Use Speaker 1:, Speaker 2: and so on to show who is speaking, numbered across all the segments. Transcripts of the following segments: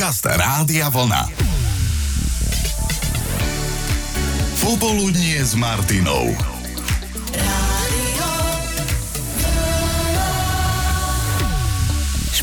Speaker 1: Podcast Rádia Vlna. Popoludnie s Martinou.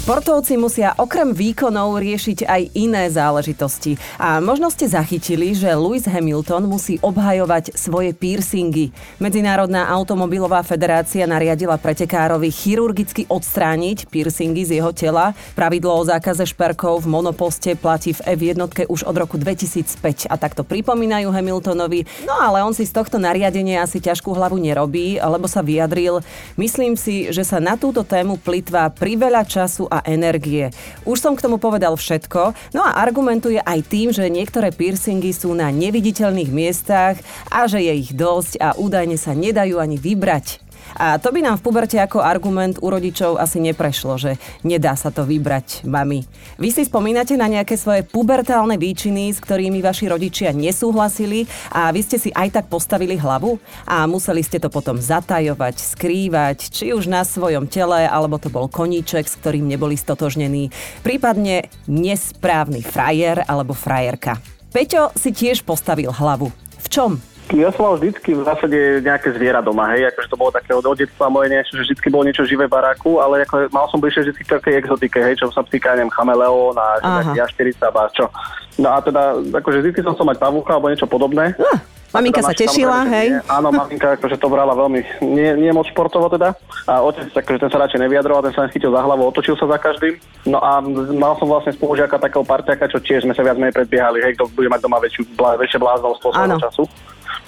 Speaker 2: Športovci musia okrem výkonov riešiť aj iné záležitosti. A možno ste zachytili, že Lewis Hamilton musí obhajovať svoje piercingy. Medzinárodná automobilová federácia nariadila pretekárovi chirurgicky odstrániť piercingy z jeho tela. Pravidlo o zákaze šperkov v monoposte platí v F1 už od roku 2005 a takto pripomínajú Hamiltonovi. No ale on si z tohto nariadenia asi ťažkú hlavu nerobí, lebo sa vyjadril. Myslím si, že sa na túto tému plitvá priveľa času a a energie. Už som k tomu povedal všetko, no a argumentuje aj tým, že niektoré piercingy sú na neviditeľných miestach a že je ich dosť a údajne sa nedajú ani vybrať. A to by nám v puberte ako argument u rodičov asi neprešlo, že nedá sa to vybrať mami. Vy si spomínate na nejaké svoje pubertálne výčiny, s ktorými vaši rodičia nesúhlasili a vy ste si aj tak postavili hlavu a museli ste to potom zatajovať, skrývať, či už na svojom tele, alebo to bol koníček, s ktorým neboli stotožnení, prípadne nesprávny frajer alebo frajerka. Peťo si tiež postavil hlavu. V čom?
Speaker 3: Ja som mal vždycky v zásade nejaké zviera doma, hej, akože to bolo také od, od detstva moje niečo, že vždycky bolo niečo živé v baráku, ale ako, mal som bližšie vždycky také exotike, hej, čo sa týka, neviem, chameleón a jašterica a čo. No a teda, akože vždycky som chcel mať pavúka alebo niečo podobné. Uh.
Speaker 2: Maminka teda sa tešila, hej?
Speaker 3: Nie, áno, maminka akože to brala veľmi, nie, nie moc športovo teda. A otec, akože ten sa radšej nevyjadroval, ten sa len chytil za hlavu, otočil sa za každým. No a mal som vlastne spolužiaka takého parťaka, čo tiež sme sa viac menej predbiehali, hej, kto bude mať doma väčšiu, väčšie bláznovstvo svojho času.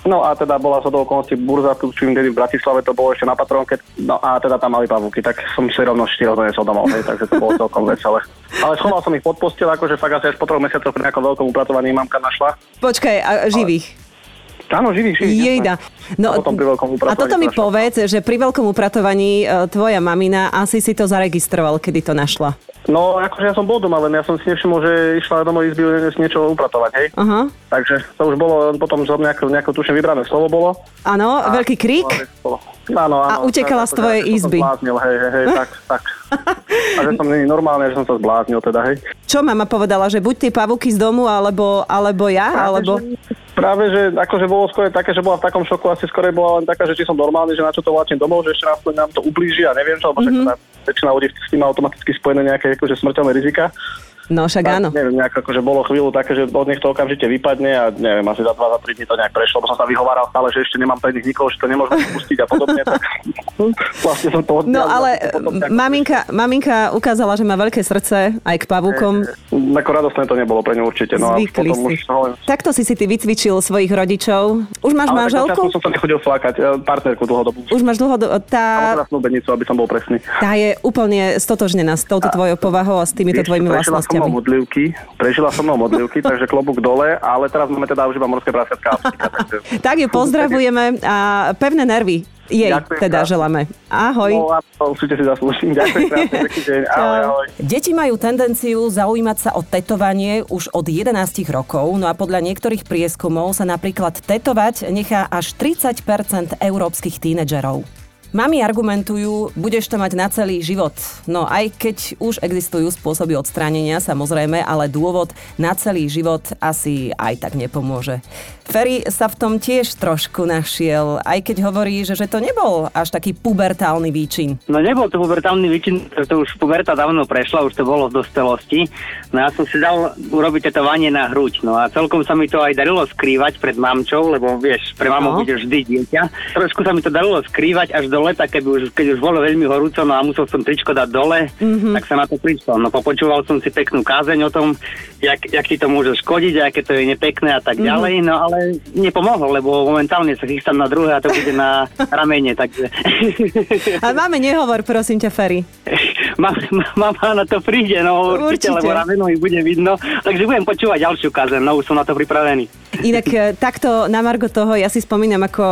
Speaker 3: No a teda bola sa do okolností burza, tu čím v Bratislave, to bolo ešte na Patronke, no a teda tam mali pavúky, tak som si rovno štyro donesol domov, hej, takže to bolo celkom veselé. Ale schoval som ich pod postel, akože fakt asi až po troch mesiacoch pri nejakom veľkom upratovaní mamka našla.
Speaker 2: Počkaj, a živých? Ale...
Speaker 3: Áno, živý, živý.
Speaker 2: Jejda. No, a, pri veľkom a toto mi povedz, že pri veľkom upratovaní e, tvoja mamina asi si to zaregistroval, kedy to našla.
Speaker 3: No, akože ja som bol doma, len ja som si nevšimol, že išla do mojej izby niečo upratovať, hej. Uh-huh. Takže to už bolo, potom som nejako, nejako tuším vybrané slovo bolo.
Speaker 2: Áno, veľký krík.
Speaker 3: Áno, áno.
Speaker 2: A utekala z tvojej izby.
Speaker 3: Som zbláznil, hej, hej, hej, tak, tak. A že som není normálne, že som sa zbláznil teda, hej.
Speaker 2: Čo mama povedala, že buď tie pavúky z domu, alebo, alebo ja, Práve, alebo...
Speaker 3: Že, práve, že akože bolo skôr také, že bola v takom šoku, asi skôr bola len taká, že či som normálny, že na čo to vláčim domov, že ešte nás nám to ublíži a neviem čo, lebo mm-hmm. väčšina ľudí s tým automaticky spojené nejaké akože smrteľné rizika.
Speaker 2: No však
Speaker 3: tak,
Speaker 2: áno.
Speaker 3: Neviem, nejak akože bolo chvíľu také, že od nich to okamžite vypadne a neviem, asi za 2 za 3 dní to nejak prešlo, bo som sa vyhováral stále, že ešte nemám pre nich nikoho, že to nemôžem pustiť a podobne. Tak, vlastne som to odňal,
Speaker 2: No ale potom, maminka, maminka ukázala, že má veľké srdce aj k pavúkom. E,
Speaker 3: e, ako radostné to nebolo pre ňu určite. No,
Speaker 2: Zvykli si. Už, no, Takto si si ty vycvičil svojich rodičov. Už máš ale manželku?
Speaker 3: som sa nechodil flakať, e, partnerku dlhodobu.
Speaker 2: Už máš dlhodobu.
Speaker 3: Tá... Teda snúbenicu, aby som bol presný.
Speaker 2: Tá je úplne stotožnená s touto tvojou povahou a s týmito tvojimi vlastnosťami.
Speaker 3: Modlivky, prežila som mnou modlivky, takže klobúk dole, ale teraz máme teda už iba morské prasiatka.
Speaker 2: tak ju pozdravujeme a pevné nervy jej Ďakujem teda krásne. želáme. Ahoj. No,
Speaker 3: určite si zaslúžim. Ďakujem krásne, deň. Ahoj, ahoj.
Speaker 2: Deti majú tendenciu zaujímať sa o tetovanie už od 11 rokov, no a podľa niektorých prieskumov sa napríklad tetovať nechá až 30% európskych tínedžerov. Mami argumentujú, budeš to mať na celý život. No aj keď už existujú spôsoby odstránenia, samozrejme, ale dôvod na celý život asi aj tak nepomôže. Ferry sa v tom tiež trošku našiel, aj keď hovorí, že, že to nebol až taký pubertálny výčin.
Speaker 4: No nebol to pubertálny výčin, to už puberta dávno prešla, už to bolo v dospelosti. No ja som si dal urobiť tetovanie na hruď. No a celkom sa mi to aj darilo skrývať pred mamčou, lebo vieš, pre mamu no. bude vždy dieťa. Trošku sa mi to darilo skrývať až do leta, keď už, keď už bolo veľmi horúco, no a musel som tričko dať dole, mm-hmm. tak sa na to prišlo. No popočúval som si peknú kázeň o tom, jak, jak ti to môže škodiť, aké to je nepekné a tak mm-hmm. ďalej, no ale nepomohol, lebo momentálne sa chystám na druhé a to bude na ramene, takže...
Speaker 2: A máme nehovor, prosím ťa, Ferry.
Speaker 4: Mama na to príde, no určite, určite. lebo rameno mi bude vidno, takže budem počúvať ďalšiu kázen, no už som na to pripravený.
Speaker 2: Inak e, takto na Margo toho, ja si spomínam, ako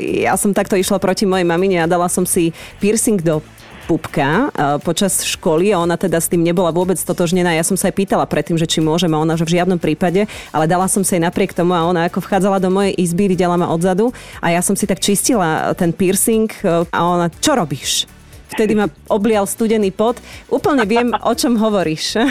Speaker 2: ja som takto išla proti mojej mamine a dala som si piercing do pupka e, počas školy a ona teda s tým nebola vôbec totožnená. Ja som sa aj pýtala predtým, že či môžem a ona že v žiadnom prípade, ale dala som sa jej napriek tomu a ona ako vchádzala do mojej izby, videla ma odzadu a ja som si tak čistila ten piercing e, a ona, čo robíš? Vtedy ma oblial studený pot. Úplne viem, o čom hovoríš.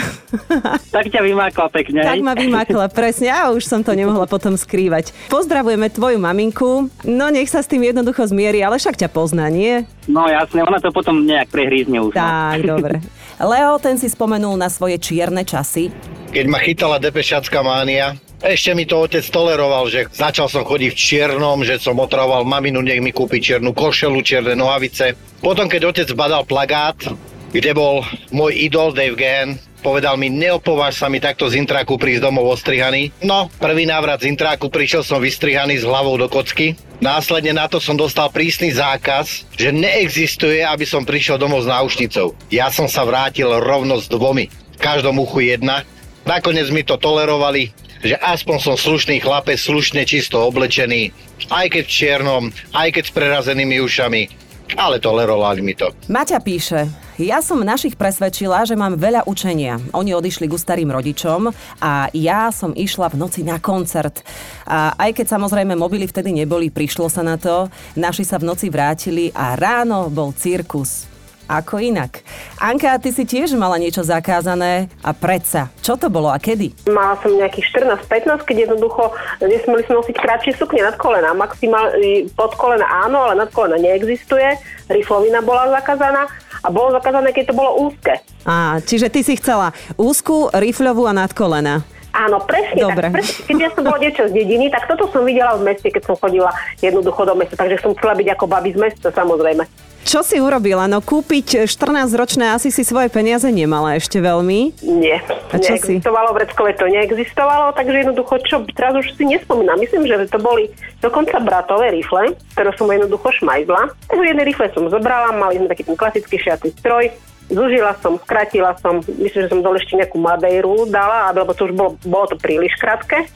Speaker 4: Tak ťa vymákla pekne.
Speaker 2: Tak ma vymakla, presne. A už som to nemohla potom skrývať. Pozdravujeme tvoju maminku. No nech sa s tým jednoducho zmieri, ale však ťa pozná, nie?
Speaker 4: No jasne, ona to potom nejak prehrízne už. no.
Speaker 2: Tak, dobre. Leo, ten si spomenul na svoje čierne časy.
Speaker 5: keď ma chytala depešacká mánia. Ešte mi to otec toleroval, že začal som chodiť v čiernom, že som otravoval maminu, nech mi kúpi čiernu košelu, čierne nohavice. Potom, keď otec badal plagát, kde bol môj idol Dave Gann, povedal mi, neopováž sa mi takto z intraku prísť domov ostrihaný. No, prvý návrat z intraku prišiel som vystrihaný s hlavou do kocky. Následne na to som dostal prísny zákaz, že neexistuje, aby som prišiel domov s náušnicou. Ja som sa vrátil rovno s dvomi. V každom uchu jedna. Nakoniec mi to tolerovali, že aspoň som slušný chlapec, slušne čisto oblečený, aj keď v čiernom, aj keď s prerazenými ušami, ale tolerovali mi to.
Speaker 2: Maťa píše, ja som našich presvedčila, že mám veľa učenia. Oni odišli ku starým rodičom a ja som išla v noci na koncert. A aj keď samozrejme mobily vtedy neboli, prišlo sa na to, naši sa v noci vrátili a ráno bol cirkus. Ako inak. Anka, ty si tiež mala niečo zakázané a predsa. Čo to bolo a kedy?
Speaker 6: Mala som nejakých 14-15, keď jednoducho nesmeli sme nosiť kratšie sukne nad kolena. Maximálne pod kolena áno, ale nad kolena neexistuje. Riflovina bola zakázaná a bolo zakázané, keď to bolo úzke.
Speaker 2: Á, čiže ty si chcela úzku, rifľovú a nad kolena.
Speaker 6: Áno, presne
Speaker 2: Dobre.
Speaker 6: tak. Presne, keď ja som bola dievča z dediny, tak toto som videla v meste, keď som chodila jednoducho do mesta. Takže som chcela byť ako babi z mesta, samozrejme.
Speaker 2: Čo si urobila? No kúpiť 14-ročné asi si svoje peniaze nemala ešte veľmi.
Speaker 6: Nie,
Speaker 2: A čo si?
Speaker 6: neexistovalo, v Reckove to neexistovalo, takže jednoducho, čo, teraz už si nespomínam, myslím, že to boli dokonca bratové rifle, ktoré som jednoducho šmajzla. Takže jedné rifle som zobrala, mali sme taký ten klasický šiatý stroj, Zužila som, skratila som, myslím, že som dole ešte nejakú madejru dala, lebo to už bolo, bolo to príliš krátke.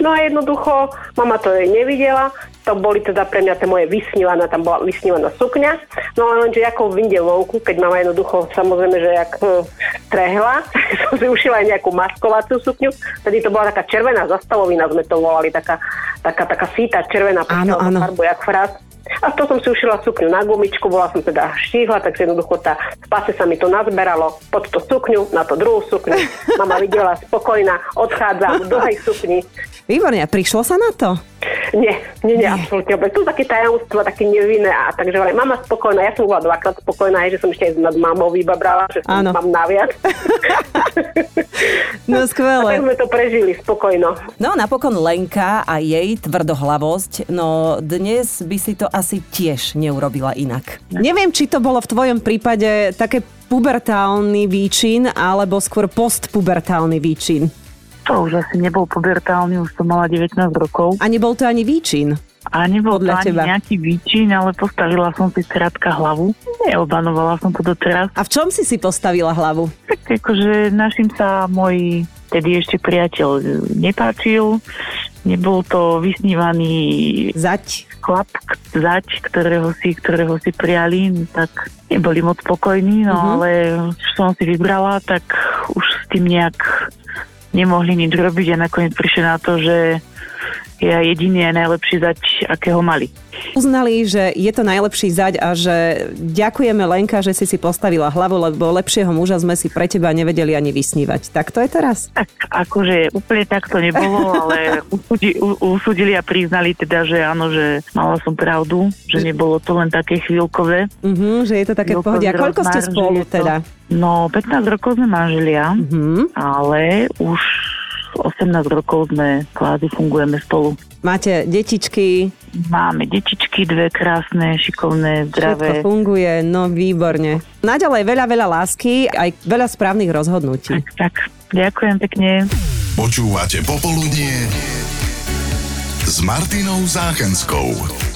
Speaker 6: No a jednoducho, mama to jej nevidela, to boli teda pre mňa tie moje vysnívaná, tam bola vysnívaná sukňa. No ale lenže ako vyjde vonku, keď mama jednoducho, samozrejme, že jak hm, trehla, som si ušila aj nejakú maskovaciu sukňu. Tedy to bola taká červená zastavovina, sme to volali, taká, taká, taká síta červená,
Speaker 2: Áno, áno.
Speaker 6: farbu, jak fraz. A to som si ušila sukňu na gumičku, bola som teda štíhla, takže jednoducho tá, v pase sa mi to nazberalo pod tú sukňu, na to druhú sukňu. Mama videla spokojná, odchádzam v dlhej sukni.
Speaker 2: Výborne, prišlo sa na to?
Speaker 6: Nie, nie, nie, absolútne vôbec. To sú také tajomstva, také nevinné. A takže hovorím, mama spokojná, ja som bola dvakrát spokojná, aj že som ešte aj nad mamou vybabrala, že som mám naviac.
Speaker 2: No
Speaker 6: A tak
Speaker 2: skvelé.
Speaker 6: sme to prežili spokojno.
Speaker 2: No napokon Lenka a jej tvrdohlavosť, no dnes by si to asi tiež neurobila inak. Neviem, či to bolo v tvojom prípade také pubertálny výčin, alebo skôr postpubertálny výčin.
Speaker 7: To už asi nebol pubertálny, už som mala 19 rokov.
Speaker 2: A nebol to ani výčin.
Speaker 7: A nebol to
Speaker 2: Podľa
Speaker 7: ani
Speaker 2: teba.
Speaker 7: nejaký výčin, ale postavila som si krátka hlavu. Neobanovala som to doteraz.
Speaker 2: A v čom si si postavila hlavu?
Speaker 7: Tak akože našim sa môj tedy ešte priateľ nepáčil. Nebol to vysnívaný
Speaker 2: Zať.
Speaker 7: chlap, zať, ktorého si, ktorého si prijali, tak neboli moc spokojní, no
Speaker 2: Mhm.
Speaker 7: ale som si vybrala, tak už s tým nejak nemohli nič robiť a nakoniec prišli na to, že ja jediný a najlepší zať, akého mali.
Speaker 2: Uznali, že je to najlepší zať a že ďakujeme Lenka, že si si postavila hlavu, lebo lepšieho muža sme si pre teba nevedeli ani vysnívať. Tak to je teraz?
Speaker 7: Tak akože úplne tak to nebolo, ale usúdi, u, usúdili a priznali teda, že áno, že mala som pravdu, že nebolo to len také chvíľkové.
Speaker 2: Uh-huh, že je to také v pohode. A koľko ste spolu
Speaker 7: je
Speaker 2: teda?
Speaker 7: No, 15 rokov sme manželia,
Speaker 2: Uh-huh.
Speaker 7: ale už 18 rokov sme kvázi fungujeme spolu.
Speaker 2: Máte detičky,
Speaker 7: Máme detičky, dve krásne, šikovné,
Speaker 2: všetko
Speaker 7: zdravé.
Speaker 2: funguje, no výborne. Naďalej veľa, veľa lásky, aj veľa správnych rozhodnutí.
Speaker 7: Tak, tak, ďakujem pekne.
Speaker 1: Počúvate Popoludnie s Martinou Záchenskou.